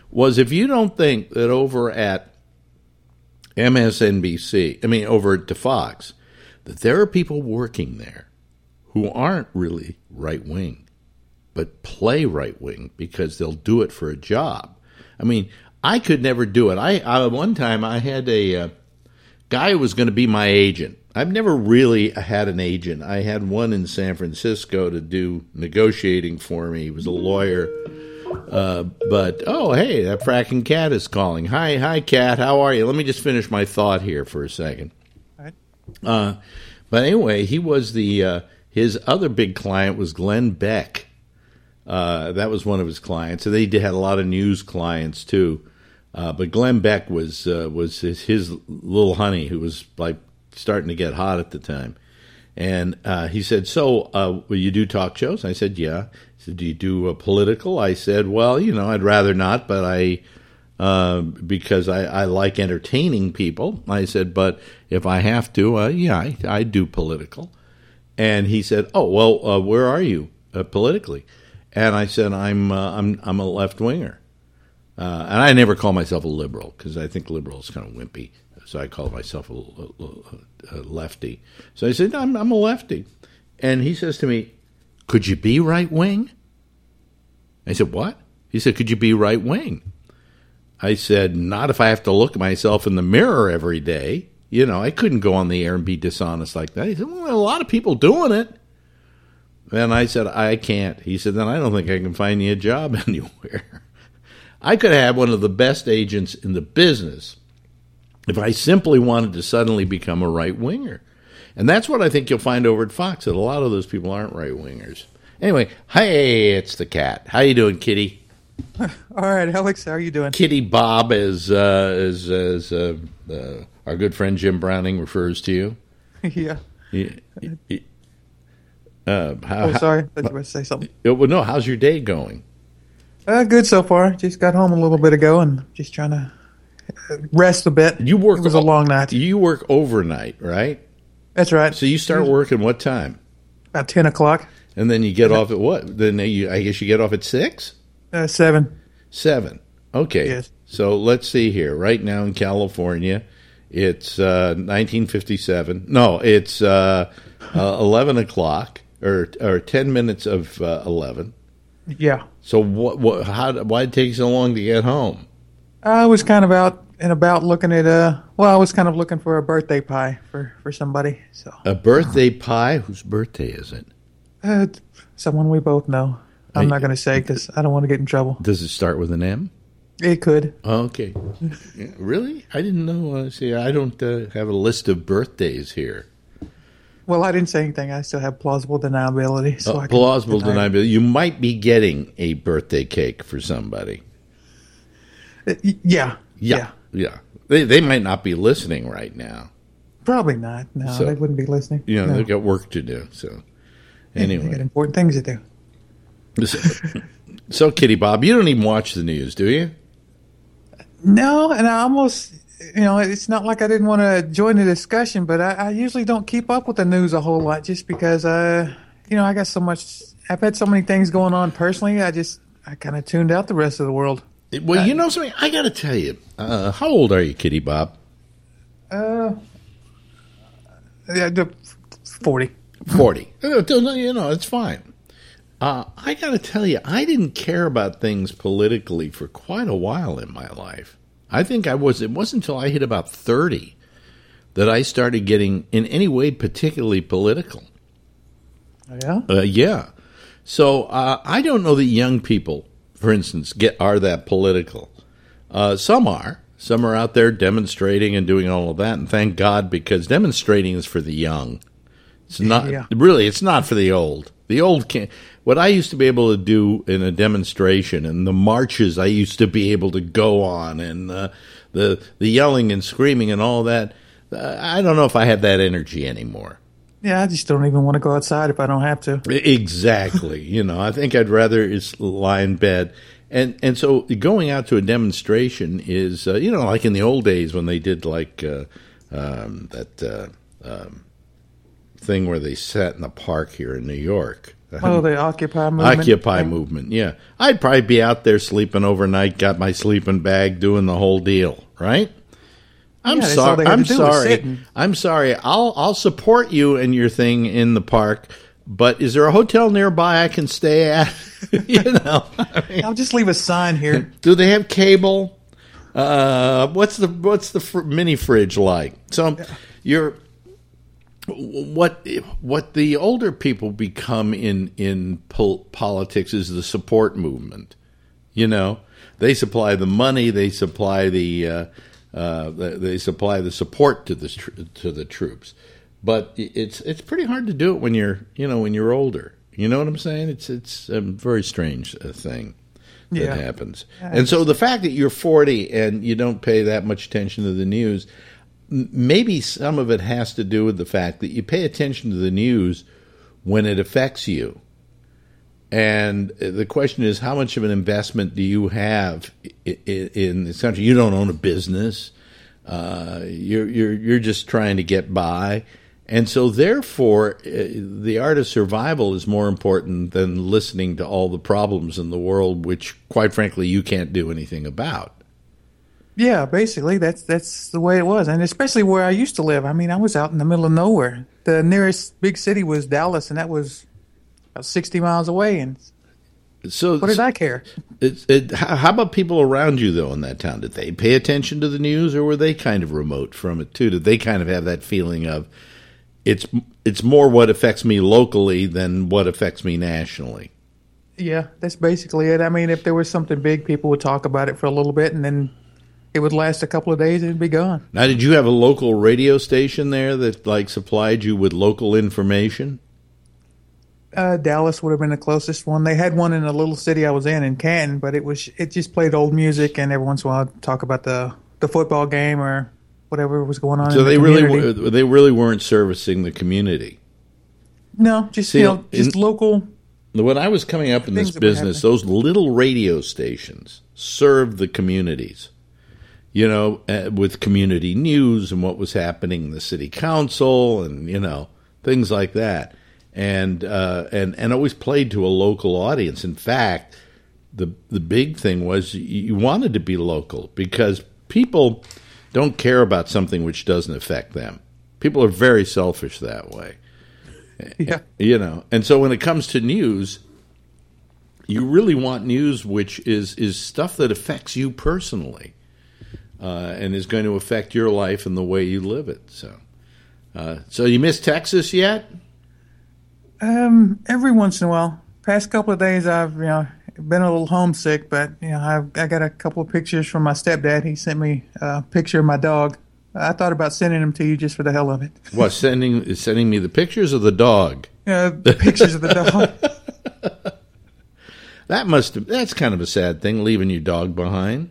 was if you don't think that over at MSNBC, I mean over at Fox, that there are people working there who aren't really right wing, but play right wing because they'll do it for a job. I mean, I could never do it. I, I one time I had a uh, guy who was going to be my agent. I've never really had an agent. I had one in San Francisco to do negotiating for me. He was a lawyer. Uh, but oh, hey, that fracking cat is calling. Hi, hi, cat. How are you? Let me just finish my thought here for a second. Uh, but anyway, he was the uh, his other big client was Glenn Beck. Uh, that was one of his clients, and they had a lot of news clients too. Uh, but Glenn Beck was uh, was his, his little honey who was like starting to get hot at the time, And uh, he said, "So, uh, will you do talk shows?" I said, "Yeah." He said, "Do you do a political?" I said, "Well, you know, I'd rather not, but I." Uh, because I, I like entertaining people. I said, but if I have to, uh, yeah, I, I do political. And he said, "Oh well, uh, where are you uh, politically?" And I said, "I'm uh, I'm I'm a left winger." Uh, and I never call myself a liberal because I think liberal is kind of wimpy. So I call myself a, a, a lefty. So I said, I'm, I'm a lefty. And he says to me, Could you be right wing? I said, What? He said, Could you be right wing? I said, Not if I have to look myself in the mirror every day. You know, I couldn't go on the air and be dishonest like that. He said, Well, a lot of people doing it. And I said, I can't. He said, Then I don't think I can find you a job [LAUGHS] anywhere. I could have one of the best agents in the business if I simply wanted to suddenly become a right winger. And that's what I think you'll find over at Fox that a lot of those people aren't right wingers. Anyway, hey, it's the cat. How you doing, Kitty? [LAUGHS] All right, Alex, how are you doing? Kitty Bob, as uh, as, as uh, uh, our good friend Jim Browning refers to you. [LAUGHS] yeah. Uh, how, Oh, sorry. I thought you were to say something. how- well, no, how's your day going? Uh, good so far. Just got home a little bit ago and just trying to uh, rest a bit. You work. It was a long night. You work overnight, right? That's right. So you start working what time? About 10 o'clock, And then you get off at what? Then you, I guess you get off at six, uh, 7. seven. Okay. Yes. So let's see here. Right now in California, it's uh, 1957. No, it's uh, uh, 11 o'clock or or 10 minutes of uh, 11. Yeah. So what? What? How? Why it take so long to get home? I was kind of out and about looking at, uh, well, I was kind of looking for a birthday pie for, for somebody. So, A birthday pie? Whose birthday is it? uh, someone we both know. I'm Hey. not going to say because I don't want to get in trouble. Does it start with an M? It could. Okay. [LAUGHS] Really? I didn't know. Uh, see, I don't uh, have a list of birthdays here. Well, I didn't say anything. I still have plausible deniability. So Uh, I plausible deny it. deniability. You might be getting a birthday cake for somebody. Uh, y- yeah. Yeah, yeah. They they might not be listening right now. Probably not. No, So- they wouldn't be listening. You know, no. they've got work to do. So They got anyway, important things to do. so, [LAUGHS] so Kitty Bob, you don't even watch the news, do you? No, and I almost, you know, it's not like I didn't want to join the discussion, but I, I usually don't keep up with the news a whole lot just because, uh, you know, I got so much, I've had so many things going on personally. I just, I kind of tuned out the rest of the world. Well, you know something. I got to tell you. Uh, how old are you, Kitty Bob? Uh, yeah, the 40. Forty. Uh, You know, it's fine. Uh, I got to tell you, I didn't care about things politically for quite a while in my life. I think I was. It wasn't until I hit about thirty that I started getting, in any way, particularly political. Yeah. Uh, yeah. So uh, I don't know that young people, for instance, get are that political. Uh, some are. Some are out there demonstrating and doing all of that, and thank God because demonstrating is for the young. It's not Yeah. really. It's not for the old. The old can't. What I used to be able to do in a demonstration and the marches I used to be able to go on and uh, the the yelling and screaming and all that. Uh, I don't know if I have that energy anymore. Yeah, I just don't even want to go outside if I don't have to. Exactly. you know, I think I'd rather is lie in bed. And and so going out to a demonstration is uh, you know like in the old days when they did like uh, um, that uh, um, thing where they sat in the park here in New York. Oh, the Occupy movement. Occupy thing. movement, yeah. I'd probably be out there sleeping overnight, got my sleeping bag, doing the whole deal, right? I'm Yeah, sorry. I'm to do was sorry. I'm sorry. I'll I'll support you and your thing in the park, but is there a hotel nearby I can stay at? [LAUGHS] you know, I mean, I'll just leave a sign here. do they have cable? Uh, what's the what's the fr- mini fridge like? So you're what what the older people become in in pol- politics is the support movement. You know, they supply the money, they supply the uh, uh, they supply the support to the to the troops. But it's it's pretty hard to do it when you're you know when you're older. You know what I'm saying? It's it's a very strange uh, thing that Yeah. happens. And so the fact that you're 40 and you don't pay that much attention to the news, maybe some of it has to do with the fact that you pay attention to the news when it affects you. And the question is, how much of an investment do you have in this country? You don't own a business. Uh, you're you're you're just trying to get by, and so therefore, uh, the art of survival is more important than listening to all the problems in the world, which, quite frankly, you can't do anything about. Yeah, basically that's that's the way it was, and especially where I used to live. I mean, I was out in the middle of nowhere. The nearest big city was Dallas, and that was about sixty miles away. And So, what did I care? It, it, how how about people around you though in that town? Did they pay attention to the news, or were they kind of remote from it too? Did they kind of have that feeling of it's it's more what affects me locally than what affects me nationally? Yeah, that's basically it. I mean, if there was something big, people would talk about it for a little bit, and then it would last a couple of days, and it'd be gone. Now, did you have a local radio station there that like supplied you with local information? Uh, Dallas would have been the closest one. They had one in a little city I was in, in Canton, but it was it just played old music, and every once in a while I'd talk about the the football game or whatever was going on. So in the they really were, they really weren't servicing the community. no, just See, you know, just in- local. When I was coming up in this Things that were business, those little radio stations served the communities. You know, uh, with community news and what was happening in the city council, and you know things like that, and uh, and and always played to a local audience. In fact, the the big thing was you- you wanted to be local because people don't care about something which doesn't affect them. People are very selfish that way [LAUGHS] Yeah, you know and so when it comes to news you really want news which is is stuff that affects you personally uh, and is going to affect your life and the way you live it so uh, so you miss texas yet um, every once in a while. Past couple of days, I've you know been a little homesick, but you know I've I got a couple of pictures from my stepdad. He sent me a picture of my dog. I thought about sending them to you just for the hell of it. [LAUGHS] what sending sending me the pictures of the dog Yeah, Uh, pictures of the dog. [LAUGHS] [LAUGHS] that must have, that's kind of a sad thing leaving your dog behind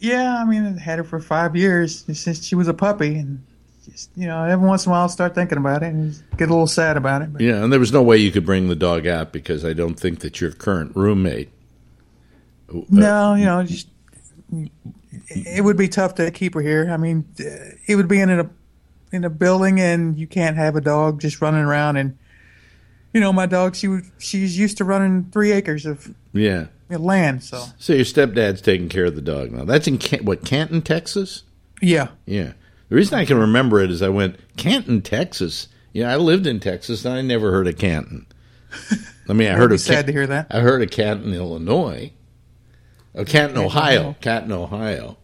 Yeah, I mean, I had her for five years since she was a puppy, and just you know, every once in a while, I'll start thinking about it and get a little sad about it. But yeah and there was no way you could bring the dog out because i don't think that your current roommate no, you know, just it would be tough to keep her here. I mean, uh, it would be in a in a building, and you can't have a dog just running around. And you know, my dog, she was she's used to running three acres of yeah land, so so your stepdad's taking care of the dog now that's in Can- what canton texas yeah, Yeah. The reason I can remember it is I went, Canton, Texas. Yeah, I lived in Texas and I never heard of Canton. [LAUGHS] I mean, I heard of sad Can- to hear that. I heard of Canton, Illinois. Oh, Canton. Ohio. Canton, Ohio.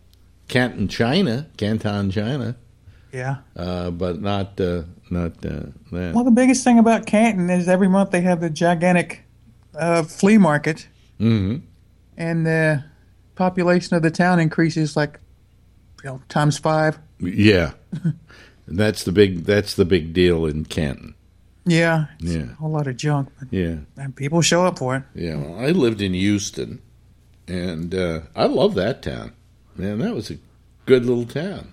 Canton, China. Canton, China. yeah. Uh, but not uh, not uh, that. Well, the biggest thing about Canton is every month they have the gigantic uh, flea market, hmm and the population of the town increases like you know times five. Yeah. [LAUGHS] that's the big that's the big deal in Canton. Yeah, it's Yeah. a whole lot of junk, but Yeah. and people show up for it. Yeah, well, I lived in Houston, and uh, I love that town. Man, that was a good little town.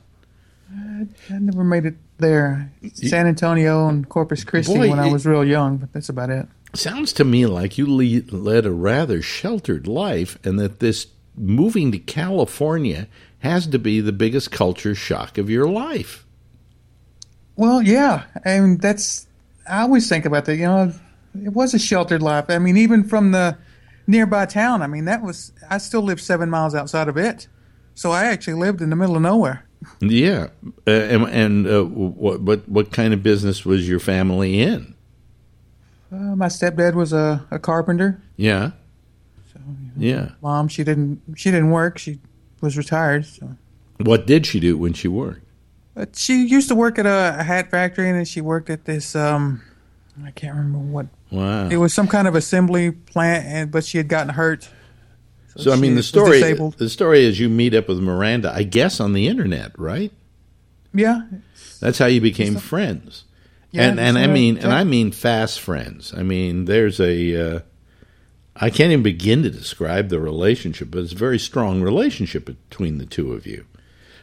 I never made it there. San Antonio and Corpus Christi Boy, when I it- was real young, but that's about it. Sounds to me like you lead, led a rather sheltered life, and that this moving to California has to be the biggest culture shock of your life. Well, yeah, I mean that's. I always think about that. You know, it was a sheltered life. I mean, even from the nearby town. I mean, that was. I still lived seven miles outside of it, so I actually lived in the middle of nowhere. Yeah, uh, and, and uh, what what what kind of business was your family in? Uh, my stepdad was a, a carpenter. Yeah, yeah. Mom, she didn't. She didn't work. She was retired. So. What did she do when she worked? But she used to work at a, a hat factory, and then she worked at this. Um, I can't remember what. Wow. It was some kind of assembly plant, and but she had gotten hurt. So I mean, the story the story is you meet up with Miranda, I guess, on the internet, right? Yeah, That's how you became friends. And and I mean and I mean fast friends. I mean, there's a uh, I can't even begin to describe the relationship, but it's a very strong relationship between the two of you.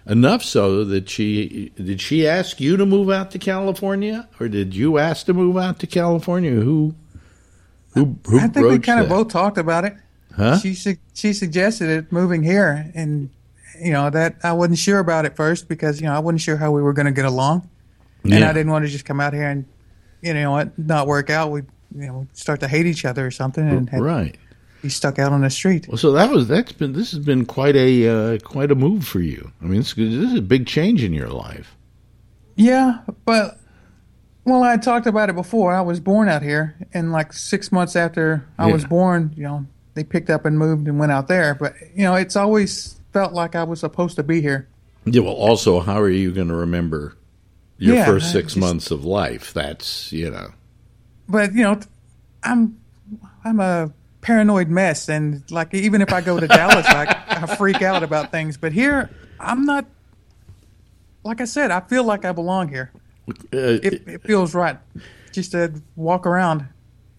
Enough so that she did she ask you to move out to California, or did you ask to move out to California? Who who, who I think we kind of both talked about it. Huh? She su- she suggested it moving here, and you know that I wasn't sure about it first because you know I wasn't sure how we were going to get along, and I didn't want to just come out here and you know what not work out. We you know start to hate each other or something and had, right. be stuck out on the street. Well, so that was that's been this has been quite a uh, quite a move for you. I mean, this, this is a big change in your life. Yeah, but well, I talked about it before. I was born out here, and like six months after I was born, you know, they picked up and moved and went out there. But you know, it's always felt like I was supposed to be here. Yeah. Well, also, how are you going to remember your Yeah, first six months of life? That's you know. But you know, I'm I'm a paranoid mess, and like even if I go to Dallas, I, I freak out about things. But here, I'm not. Like I said, I feel like I belong here. Uh, It, it feels right, just to walk around.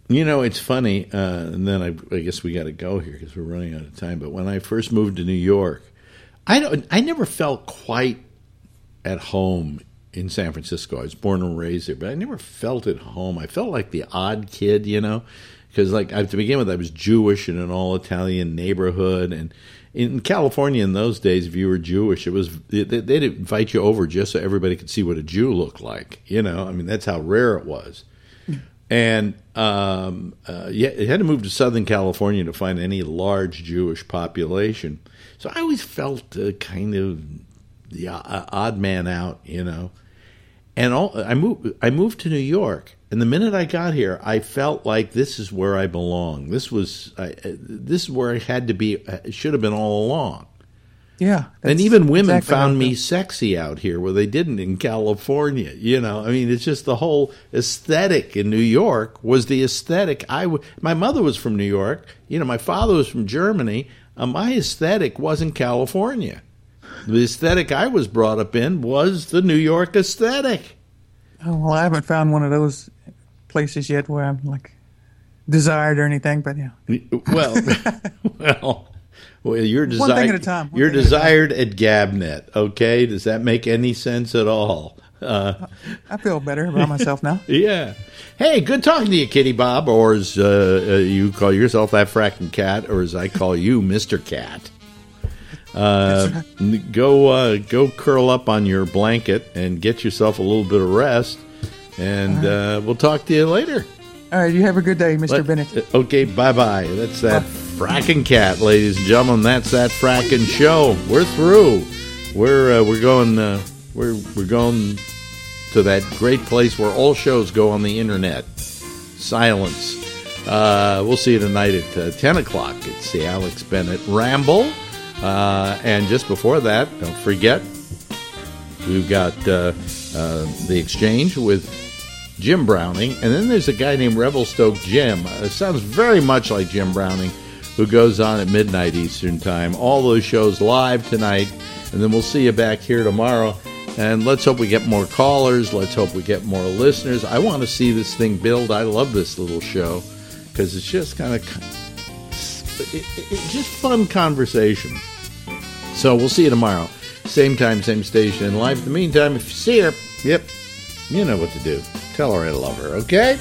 You know, it's funny, uh, and then I, I guess we got to go here because we're running out of time. But when I first moved to New York, I don't, I never felt quite at home in San Francisco. I was born and raised there, but I never felt at home. I felt like the odd kid, you know, because like to begin with, I was Jewish in an all Italian neighborhood, and in California in those days, if you were Jewish, it was they, they'd invite you over just so everybody could see what a Jew looked like. You know, I mean that's how rare it was and um, uh, yeah, you had to move to Southern California to find any large Jewish population. So I always felt uh, kind of the o- odd man out, you know. And all, I moved. I moved to New York, and the minute I got here, I felt like this is where I belong. This was I, uh, this is where I had to be. uh, Should have been all along. Yeah, And even women exactly found me sexy out here where they didn't in California. You know, I mean, it's just the whole aesthetic in New York was the aesthetic. I w- my mother was from New York. You know, my father was from Germany. Uh, my aesthetic wasn't California. The aesthetic I was brought up in was the New York aesthetic. Oh, well, I haven't found one of those places yet where I'm like desired or anything. But yeah, Well, [LAUGHS] well, well, you're One thing desired. at a time, one You're thing at desired at Gabnet. Okay, does that make any sense at all? Uh, I feel better about myself now. [LAUGHS] Yeah. Hey, good talking to you, Kitty Bob, or as uh, uh, you call yourself that fracking cat, or as I call you, Mister Cat. Uh, go, uh, go curl up on your blanket and get yourself a little bit of rest, and uh, we'll talk to you later. All right, you have a good day, Mr. Let- Bennett. uh, Okay, bye bye. That's that fracking cat, ladies and gentlemen. That's that fracking show. We're through. We're uh, we're going uh, we're we're going to that great place where all shows go on the internet. Silence. Uh, we'll see you tonight at uh, ten o'clock. It's the Alex Bennett Ramble, uh, and just before that, don't forget we've got uh, uh, the exchange with Jim Browning, and then there's a guy named Revelstoke Jim. Uh, it sounds very much like Jim Browning, who goes on at midnight Eastern Time. All those shows live tonight, and then we'll see you back here tomorrow. And let's hope we get more callers. Let's hope we get more listeners. I want to see this thing build. I love this little show because it's just kind of just fun conversation. So we'll see you tomorrow. Same time, same station in life. In the meantime, if you see her, yep, you know what to do. Tell her I love her, okay?